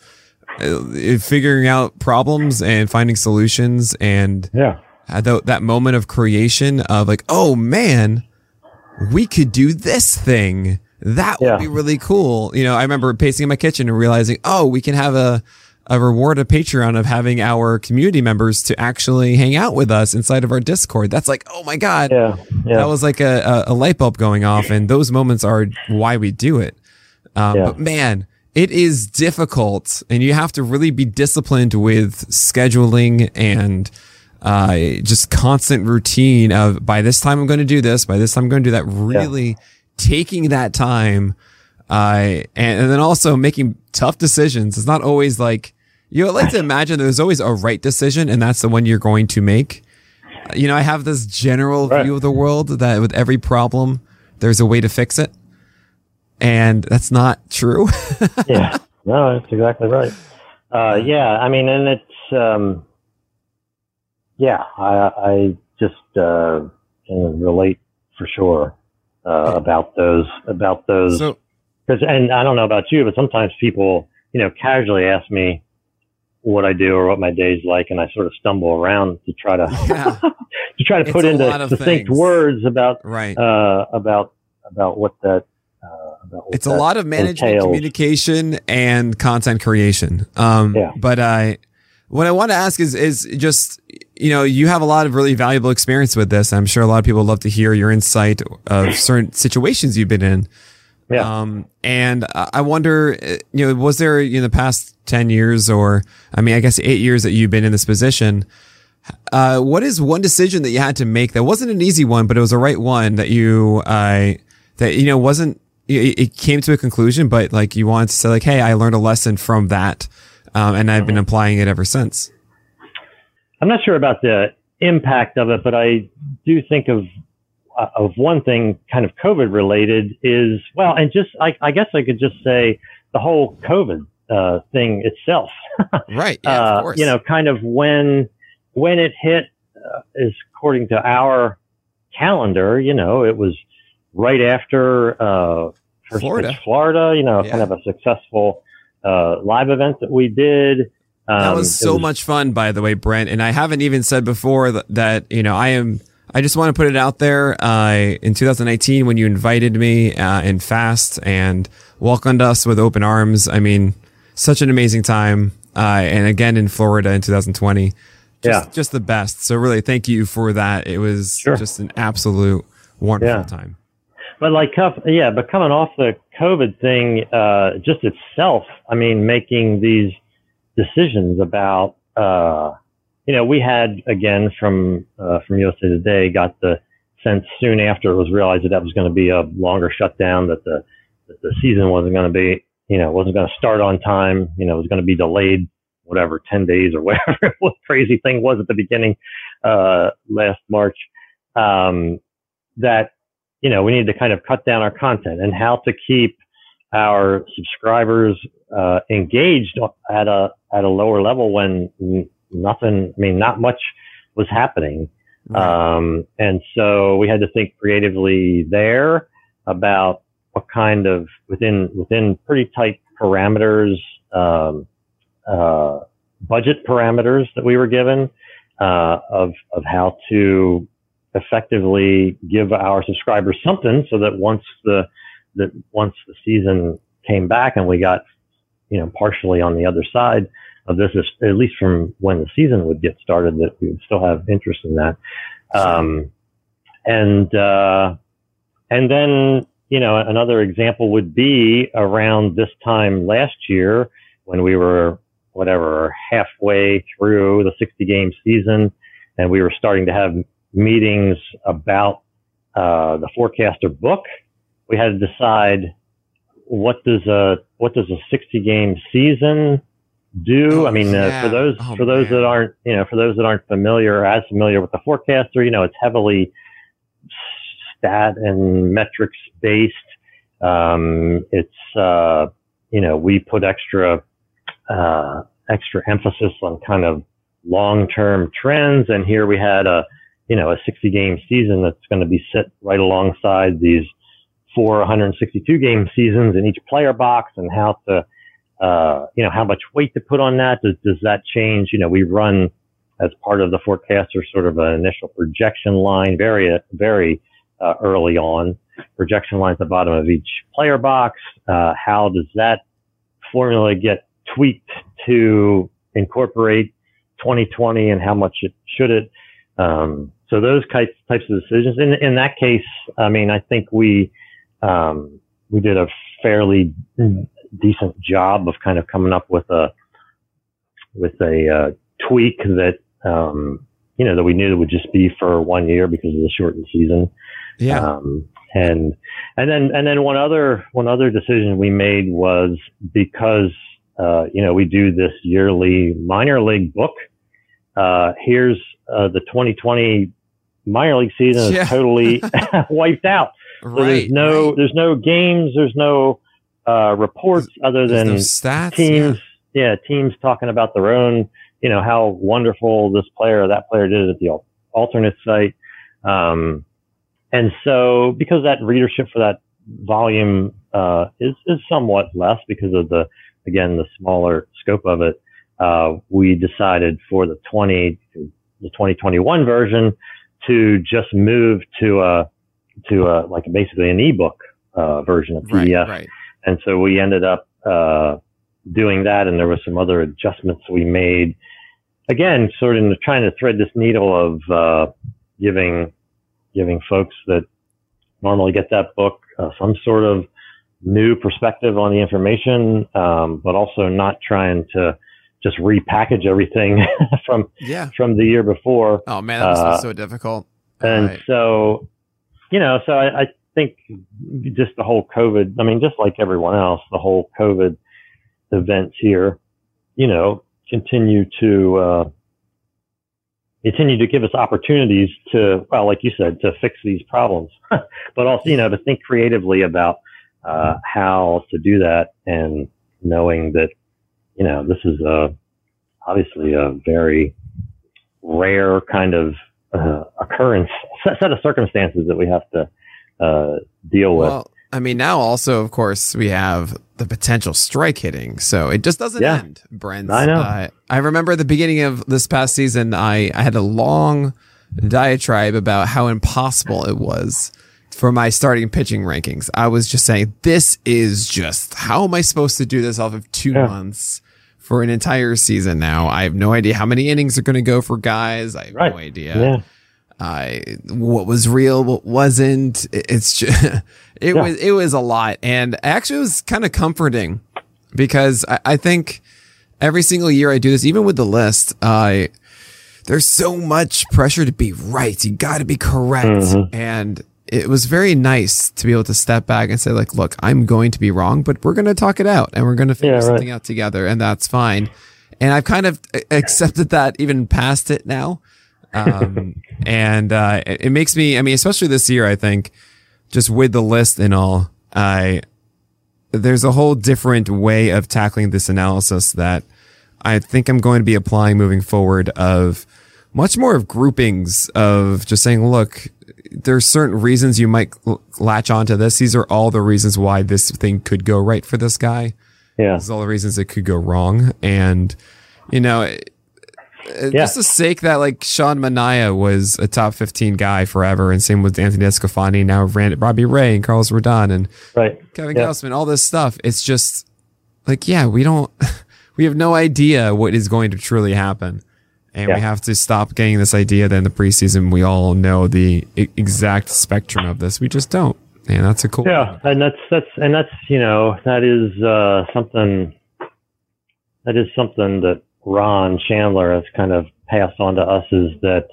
uh, figuring out problems and finding solutions and yeah, had tho- that moment of creation of like, oh man, we could do this thing. That would Yeah. be really cool. You know, I remember pacing in my kitchen and realizing, oh, we can have a a reward a Patreon of having our community members to actually hang out with us inside of our Discord. That's like, oh my god, yeah, yeah. that was like a, a, a light bulb going off, and those moments are why we do it. Um, Yeah. But man, it is difficult, and you have to really be disciplined with scheduling and uh, just constant routine of by this time I'm going to do this, by this time I'm going to do that. Really taking that time, uh, and, and then also making tough decisions. It's not always like you know, like to imagine there's always a right decision, and that's the one you're going to make. You know, I have this general Right. view of the world that with every problem, there's a way to fix it. And that's not true. yeah, no, that's exactly right. Uh, yeah, I mean, and it's, um, yeah, I, I just uh, can relate for sure uh, about those, about those. so, Cause, and I don't know about you, but sometimes people, you know, casually ask me what I do or what my day's like, and I sort of stumble around to try to Yeah. to try to It's put into succinct things. words about right. uh, about about what that. Uh, it's a lot of management, entails. communication, and content creation. Um, Yeah. But I, what I want to ask is, is just, you know, you have a lot of really valuable experience with this. I'm sure a lot of people love to hear your insight of certain situations you've been in. Yeah. Um, and I wonder, you know, was there in the past 10 years or, I mean, I guess eight years that you've been in this position, uh, what is one decision that you had to make that wasn't an easy one, but it was the right one that you, uh, that, you know, wasn't, it, it came to a conclusion, but like you wanted to say like, Hey, I learned a lesson from that. Um, and I've been applying it ever since. I'm not sure about the impact of it, but I do think of of one thing, kind of COVID related, is well, and just I, I guess I could just say the whole COVID uh, thing itself. Right. Yeah, uh, of course. you know, kind of when when it hit, uh, is according to our calendar. You know, it was right after uh, Florida. Florida. You know, Yeah. kind of a successful uh, live event that we did. Um, That was so much fun, by the way, Brent. And I haven't even said before that, that you know, I am, I just want to put it out there. Uh, in 2019, when you invited me, uh, in Fast and welcomed us with open arms. I mean, such an amazing time. Uh, and again in Florida in 2020. Just, Yeah. just the best. So really thank you for that. It was Sure. just an absolute wonderful Yeah. time. But like, yeah, but coming off the COVID thing, uh, just itself, I mean, making these decisions about, uh, you know, we had again from uh, from USA Today got the sense soon after it was realized that that was going to be a longer shutdown, that the that the season wasn't going to be, you know, wasn't going to start on time, you know, it was going to be delayed, whatever, ten days or whatever what crazy thing was at the beginning uh, last March. Um, that you know we need to kind of cut down our content and how to keep our subscribers uh, engaged at a at a lower level when nothing. I mean, not much was happening, right. um, and so we had to think creatively there about what kind of within within pretty tight parameters, um, uh, budget parameters that we were given uh, of of how to effectively give our subscribers something so that once the that once the season came back and we got, you know, partially on the other side of this, at least from when the season would get started, that we would still have interest in that. Um, and, uh, and then, you know, another example would be around this time last year when we were, whatever, halfway through the 60 game season and we were starting to have meetings about, uh, the forecaster book we had to decide what does a what does a 60 game season do? Oh, I mean, yeah. uh, for those oh, for those man. that aren't you know for those that aren't familiar as familiar with the forecaster, you know, it's heavily stat and metrics based. Um, it's uh, you know we put extra uh, extra emphasis on kind of long term trends, and here we had a you know a 60 game season that's going to be set right alongside these four 162 game seasons in each player box and how to, uh, you know, how much weight to put on that. Does, does that change? You know, we run as part of the forecaster sort of an initial projection line very, very uh, early on. Projection line at the bottom of each player box. Uh, how does that formula get tweaked to incorporate 2020 and how much it should it? Um, so those types types of decisions. In in that case, I mean, I think we um, we did a fairly decent job of kind of coming up with a with a uh, tweak that um, you know that we knew it would just be for one year because of the shortened season. Yeah. Um, and and then and then one other one other decision we made was because uh, you know we do this yearly minor league book. Uh, here's uh, the 2020 minor league season Yeah. is totally wiped out. So right. there's no right. there's no games, there's no uh, reports other than no stats. teams. Yeah. Yeah. teams talking about their own, you know, how wonderful this player or that player did at the alternate site. Um, and so because that readership for that volume uh, is is somewhat less because of the again the smaller scope of it, uh, we decided for the 20 the 2021 version to just move to a to a like basically an ebook uh, version of Right. PDF. Right. And so we ended up uh, doing that, and there were some other adjustments we made. Again, sort of trying to thread this needle of uh, giving giving folks that normally get that book uh, some sort of new perspective on the information, um, but also not trying to just repackage everything from Yeah. from the year before. Oh man, that was Uh, so difficult. And Right. so, you know, so I, I think just the whole COVID, I mean, just like everyone else, the whole COVID events here, you know, continue to, uh, continue to give us opportunities to, well, like you said, to fix these problems, but also, you know, to think creatively about, uh, how to do that and knowing that, you know, this is a, obviously a very rare kind of uh, occurrence, set, of circumstances that we have to uh, deal with. Well, I mean, now also, of course, we have the potential strike hitting, so it just doesn't Yeah. end. Brent, I know. Uh, I remember at the beginning of this past season, I I had a long diatribe about how impossible it was for my starting pitching rankings. I was just saying, this is just how am I supposed to do this off of two Yeah. months? For an entire season now, I have no idea how many innings are going to go for guys. I have Right. no idea yeah, I what was real, what wasn't. It- It's just it Yeah. was it was a lot, and actually it was kind of comforting because I, I think every single year I do this, even with the list, I there's so much pressure to be right. You got to be correct, Mhm. and it was very nice to be able to step back and say, like, look, I'm going to be wrong, but we're going to talk it out and we're going to figure Yeah, right. something out together, and that's fine. And I've kind of accepted that even past it now. Um, and uh, it, it makes me, I mean, especially this year, I think, just with the list and all, I there's a whole different way of tackling this analysis that I think I'm going to be applying moving forward of much more of groupings of just saying, look, there's certain reasons you might l- latch onto this. These are all the reasons why this thing could go right for this guy. Yeah. These are all the reasons it could go wrong. And, you know, it- Yeah. just the sake that like Sean Manaea was a top 15 guy forever. And same with Anthony DeSclafani, now Rand- Robbie Ray and Carlos Rodon and Right. Kevin Yeah. Gausman, all this stuff. It's just like, yeah, we don't, we have no idea what is going to truly happen. And Yeah. we have to stop getting this idea that in the preseason, we all know the e- exact spectrum of this. We just don't. And that's a cool. Yeah, and that's that's and that's you know that is uh, something that is something that Ron Shandler has kind of passed on to us is that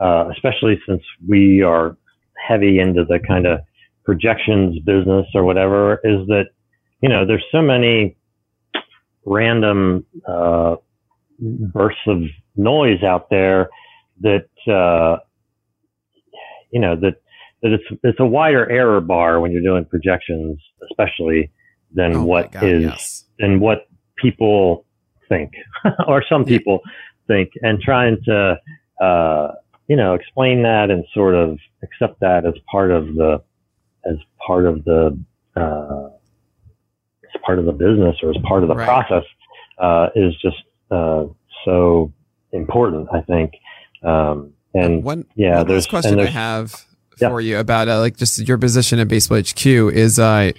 uh, especially since we are heavy into the kind of projections business or whatever is that you know there's so many random uh, bursts of noise out there that uh, you know that that it's it's a wider error bar when you're doing projections, especially than Oh what God, is yes. than what people think or some people think, and trying to uh, you know explain that and sort of accept that as part of the as part of the uh, as part of the business or as part of the Right. process uh, is just uh, so important, I think. Um, and one, yeah, one there's- question and I there's- have Yeah. for you about uh, like just your position at Baseball HQ is uh,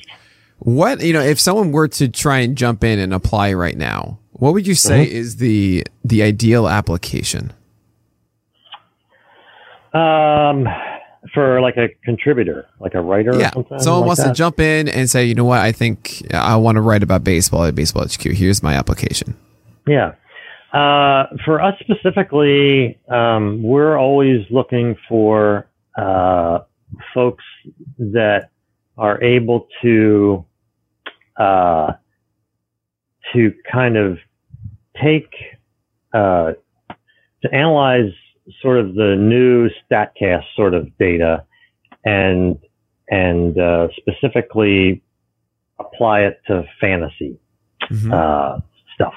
what you know if someone were to try and jump in and apply right now, what would you say Mm-hmm. is the the ideal application? Um, for like a contributor, like a writer Yeah, or something. someone like wants to jump in and say, you know what, I think I want to write about baseball at Baseball HQ. Here's my application. Yeah. Uh, for us specifically, um, we're always looking for uh, folks that are able to uh, to kind of take uh, to analyze sort of the new Statcast sort of data and and uh, specifically apply it to fantasy Mhm. uh, stuff.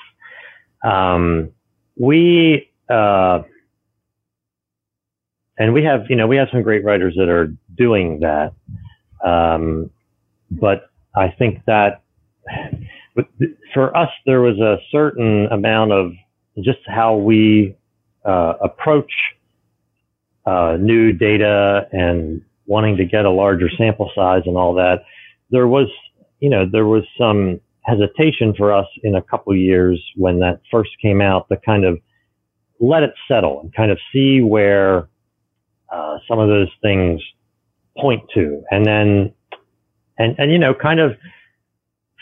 Um, we uh, and we have you know we have some great writers that are doing that, um, but I think that for us there was a certain amount of just how we uh, approach uh, new data and wanting to get a larger sample size and all that. There was you know there was some hesitation for us in a couple years when that first came out to kind of let it settle and kind of see where uh, some of those things point to, and then and and you know kind of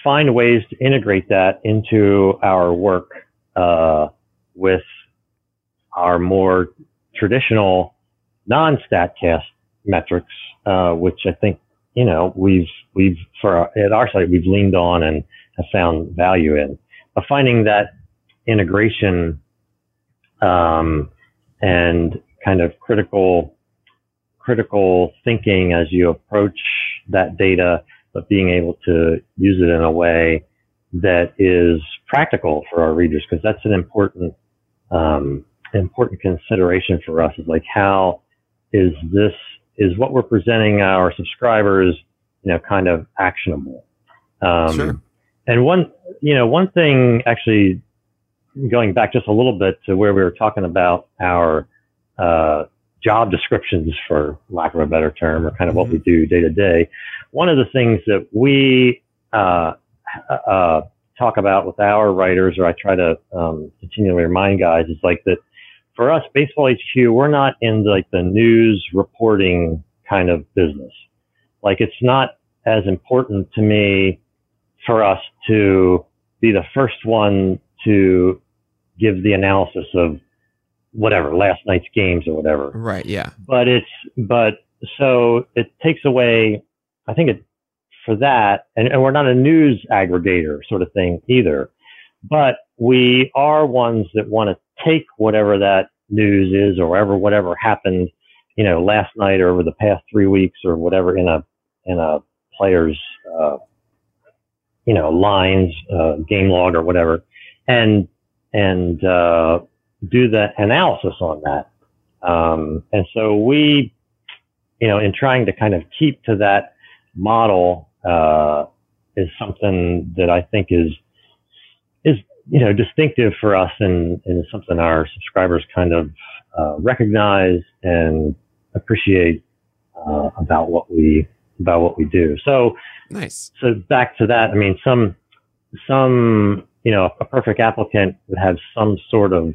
find ways to integrate that into our work uh, with our more traditional non-statcast metrics, uh, which I think you know we've we've for our, at our site we've leaned on and have found value in. But finding that integration um, and kind of critical critical thinking as you approach that data, but being able to use it in a way that is practical for our readers, because that's an important um, important consideration for us. Is like how is this is what we're presenting our subscribers, you know, kind of actionable. Um, Sure. And one, you know, one thing actually going back just a little bit to where we were talking about our uh, job descriptions, for lack of a better term, or kind of what we do day to day. One of the things that we uh, uh, talk about with our writers, or I try to um, continually remind guys, is like that for us, Baseball HQ, we're not in like the news reporting kind of business. Like it's not as important to me for us to be the first one to give the analysis of whatever last night's games or whatever. Right. Yeah. But it's but so it takes away. I think it for that, and, and we're not a news aggregator sort of thing either. But we are ones that want to take whatever that news is or whatever whatever happened, you know, last night or over the past three weeks or whatever in a in a player's uh, you know lines, uh, game log or whatever, and and uh, do the analysis on that. Um, and so we, you know, in trying to kind of keep to that model, uh, is something that I think is is you know distinctive for us and, and something our subscribers kind of uh, recognize and appreciate uh, about what we about what we do. So Nice. so back to that. I mean, some some you know a perfect applicant would have some sort of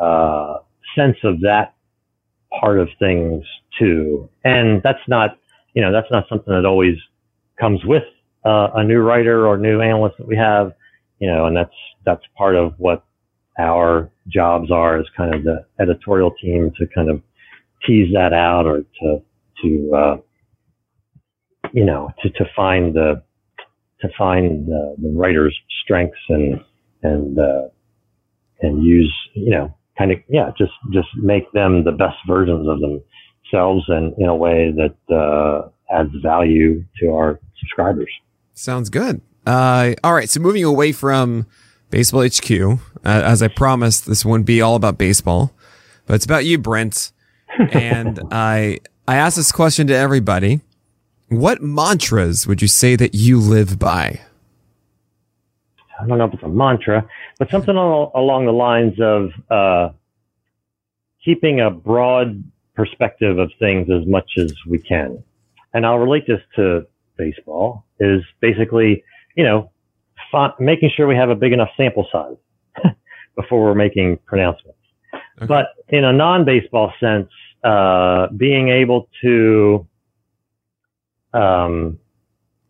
uh, sense of that part of things too, and that's not you know that's not something that always comes with uh, a new writer or new analyst that we have. You know, and that's that's part of what our jobs are as kind of the editorial team to kind of tease that out or to to uh, you know to, to find the to find the, the writer's strengths and and uh, and use you know kind of yeah just just make them the best versions of themselves and in a way that uh, adds value to our subscribers. Sounds good. Uh, all right. So moving away from Baseball HQ, uh, as I promised, this wouldn't be all about baseball, but it's about you, Brent. and I I asked this question to everybody. What mantras would you say that you live by? I don't know if it's a mantra, but something al- along the lines of uh, keeping a broad perspective of things as much as we can. And I'll relate this to baseball is basically, you know, making sure we have a big enough sample size before we're making pronouncements. Okay. But in a non-baseball sense, uh, being able to, um,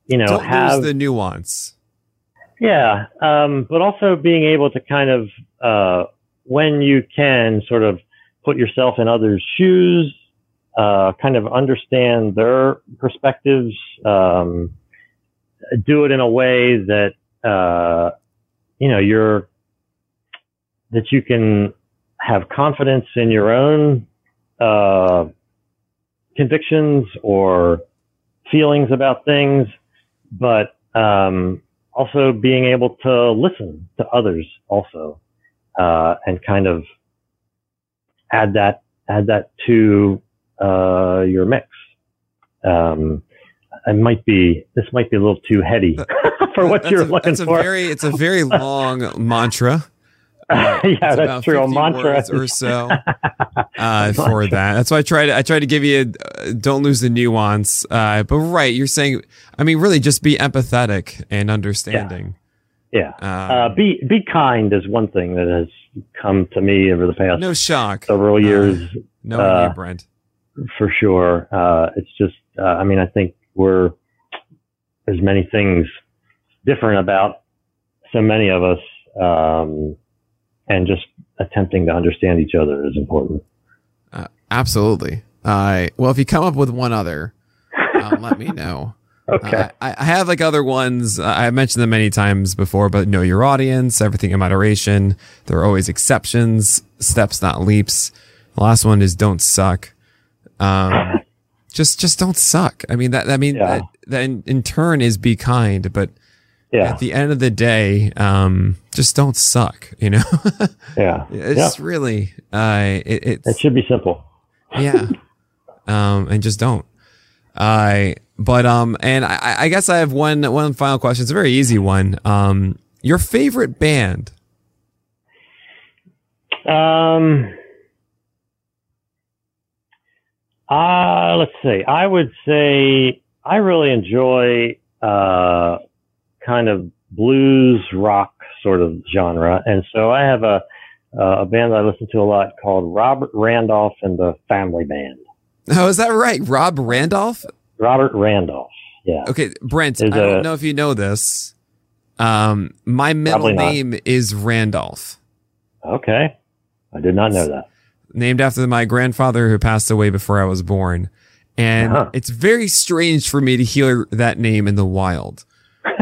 you know, Don't have the nuance. Yeah, um, but also being able to kind of, uh, when you can, sort of put yourself in others' shoes, uh, kind of understand their perspectives, um, do it in a way that uh, you know you're that you can have confidence in your own uh, convictions or feelings about things, but um, also being able to listen to others also uh, and kind of add that add that to uh, your mix. Um, it might be this might be a little too heady for what That's you're a, looking for. A very, it's a very long mantra. yeah, that's about true. A 50 mantra words or so uh, for that. That's why I tried. I tried to give you. A, uh, don't lose the nuance. Uh, but right, you're saying. I mean, really, just be empathetic and understanding. yeah. Um, Uh, be be kind is one thing that has come to me over the past no shock. several years No, uh, you, Brent. for sure. Uh, it's just, uh, I mean, I think we're there's many things different about so many of us, um, and just attempting to understand each other is important. Uh, absolutely. Uh, well, if you come up with one other, uh, let me know. Okay. Uh, I, I have like other ones. Uh, I mentioned them many times before, but know your audience, everything in moderation. There are always exceptions, steps, not leaps. The last one is don't suck. Um, just, just don't suck. I mean, that, I mean, Yeah. that, that in, in turn is be kind, but yeah. at the end of the day, um, just don't suck, you know? Yeah. it's yeah. really, uh, it, It should be simple. yeah. Um, and just don't. I, but, um, and I, I guess I have one, one final question. It's a very easy one. Um, your favorite band? Um, uh, let's see. I would say I really enjoy uh, kind of blues rock sort of genre, and so I have a uh, a band that I listen to a lot called Robert Randolph and the Family Band. Oh, is that right? Rob Randolph? Robert Randolph. Yeah. Okay, Brent, I Is don't know if you know this. Um, my middle name is Randolph, Okay. I did not know that. named after my grandfather who passed away before I was born. And Uh-huh. it's very strange for me to hear that name in the wild.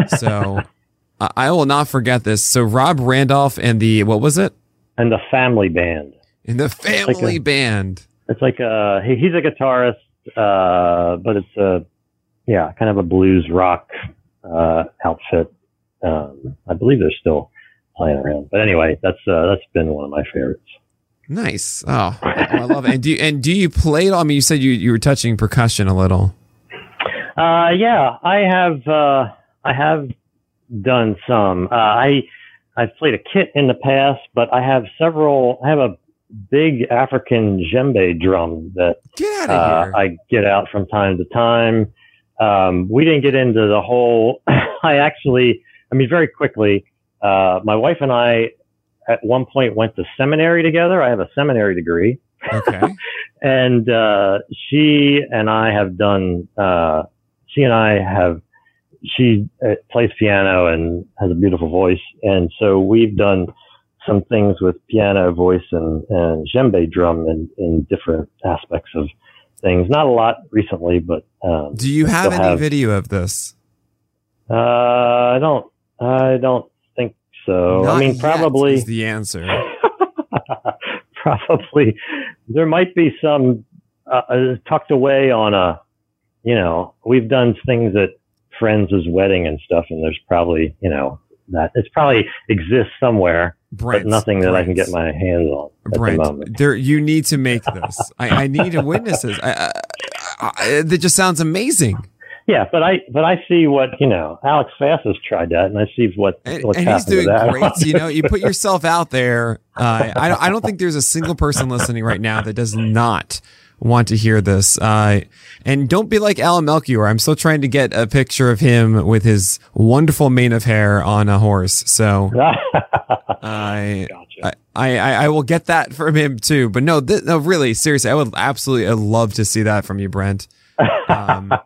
So I I will not forget this. So Rob Randolph and the, what was it? And the family band. In the family a- band. It's like a, he, he's a guitarist, uh, but it's a, yeah, kind of a blues rock, uh, outfit. Um, I believe they're still playing around. But anyway, that's, uh, that's been one of my favorites. Nice. Oh, I love it. And do you, and do you play it? I mean, you said you, you were touching percussion a little. Uh, yeah, I have, uh, I have done some. Uh, I, I've played a kit in the past, but I have several, I have a big African djembe drum that Get uh. I get out from time to time. Um, we didn't get into the whole. I actually, I mean, very quickly, uh, my wife and I at one point went to seminary together. I have a seminary degree, okay. and uh, she and I have done. Uh, she and I have. She uh, plays piano and has a beautiful voice, and so we've done some things with piano, voice, and and djembe drum in, in different aspects of things. Not a lot recently, but um, Do you have any have- video of this? uh, I don't. I don't think so. Not I mean, probably. is the answer. probably there might be some uh, uh, tucked away on a you know we've done things at friends' wedding and stuff and there's probably you know that it's probably exists somewhere Brent, but nothing that i can get my hands on at Brent, the moment there you need to make this. I, I need to witness this. I, I, I, that just sounds amazing. yeah but i but i see what you know alex Fast has tried that and i see what And, what's and he's doing great. You know, you put yourself out there. Uh, I, I don't think there's a single person listening right now that does not want to hear this. Uh, and don't be like Alan Melchior. I'm still trying to get a picture of him with his wonderful mane of hair on a horse. So I, gotcha I, I, I will get that from him too. But no, th- no, really, seriously, I would absolutely I'd love to see that from you, Brent. Um,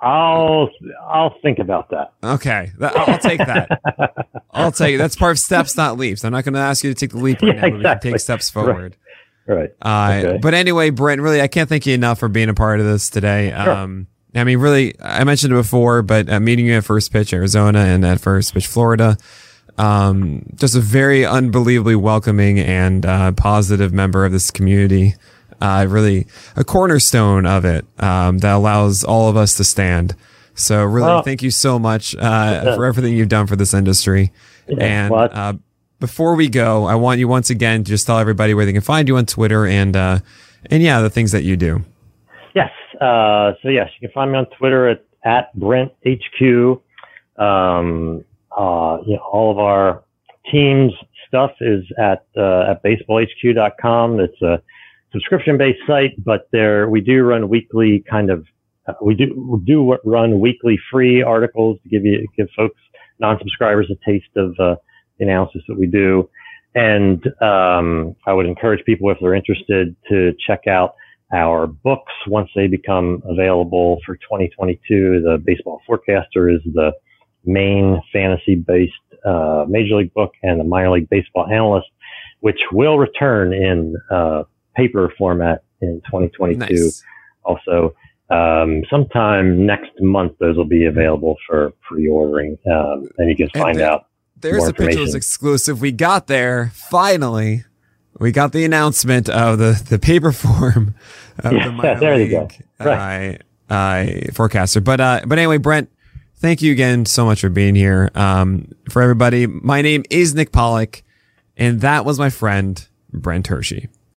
i'll i'll think about that okay, I'll take that. I'll take. That's part of steps, not leaps. I'm not going to ask you to take the leap right Yeah, now. but we can exactly. take steps forward. right Uh, Okay. But anyway, Brent, really, I can't thank you enough for being a part of this today. Sure. Um, I mean, really, I mentioned it before, but uh, meeting you at First Pitch Arizona and at First Pitch Florida, um, just a very unbelievably welcoming and uh, positive member of this community. Uh, really, a cornerstone of it um, that allows all of us to stand. So, really, thank you so much uh, for everything you've done for this industry. and well, uh, before we go, I want you once again to just tell everybody where they can find you on Twitter and uh, and yeah, the things that you do. Yes. Uh, so yes, you can find me on Twitter at, at Brent HQ. Um, uh, you know, all of our teams stuff is at, uh, at baseballhq.com. It's a subscription based site, but there, we do run weekly kind of, uh, we do, we do what run weekly free articles to give you, give folks, non-subscribers a taste of, uh, analysis that we do. And, um, I would encourage people if they're interested to check out our books once they become available for 2022. The Baseball Forecaster is the main fantasy based uh, Major League book, and the Minor League Baseball Analyst, which will return in uh, paper format in 2022. Nice. Also, um, sometime next month, those will be available for pre ordering, um, and you can find out. There's Pitchers information. exclusive. We got there finally. We got the announcement of the the paper form of Yeah, the minor there you league go. uh, uh, forecaster. But uh, but anyway, Brent, thank you again so much for being here. Um, for everybody, my name is Nick Pollack, and that was my friend Brent Hershey.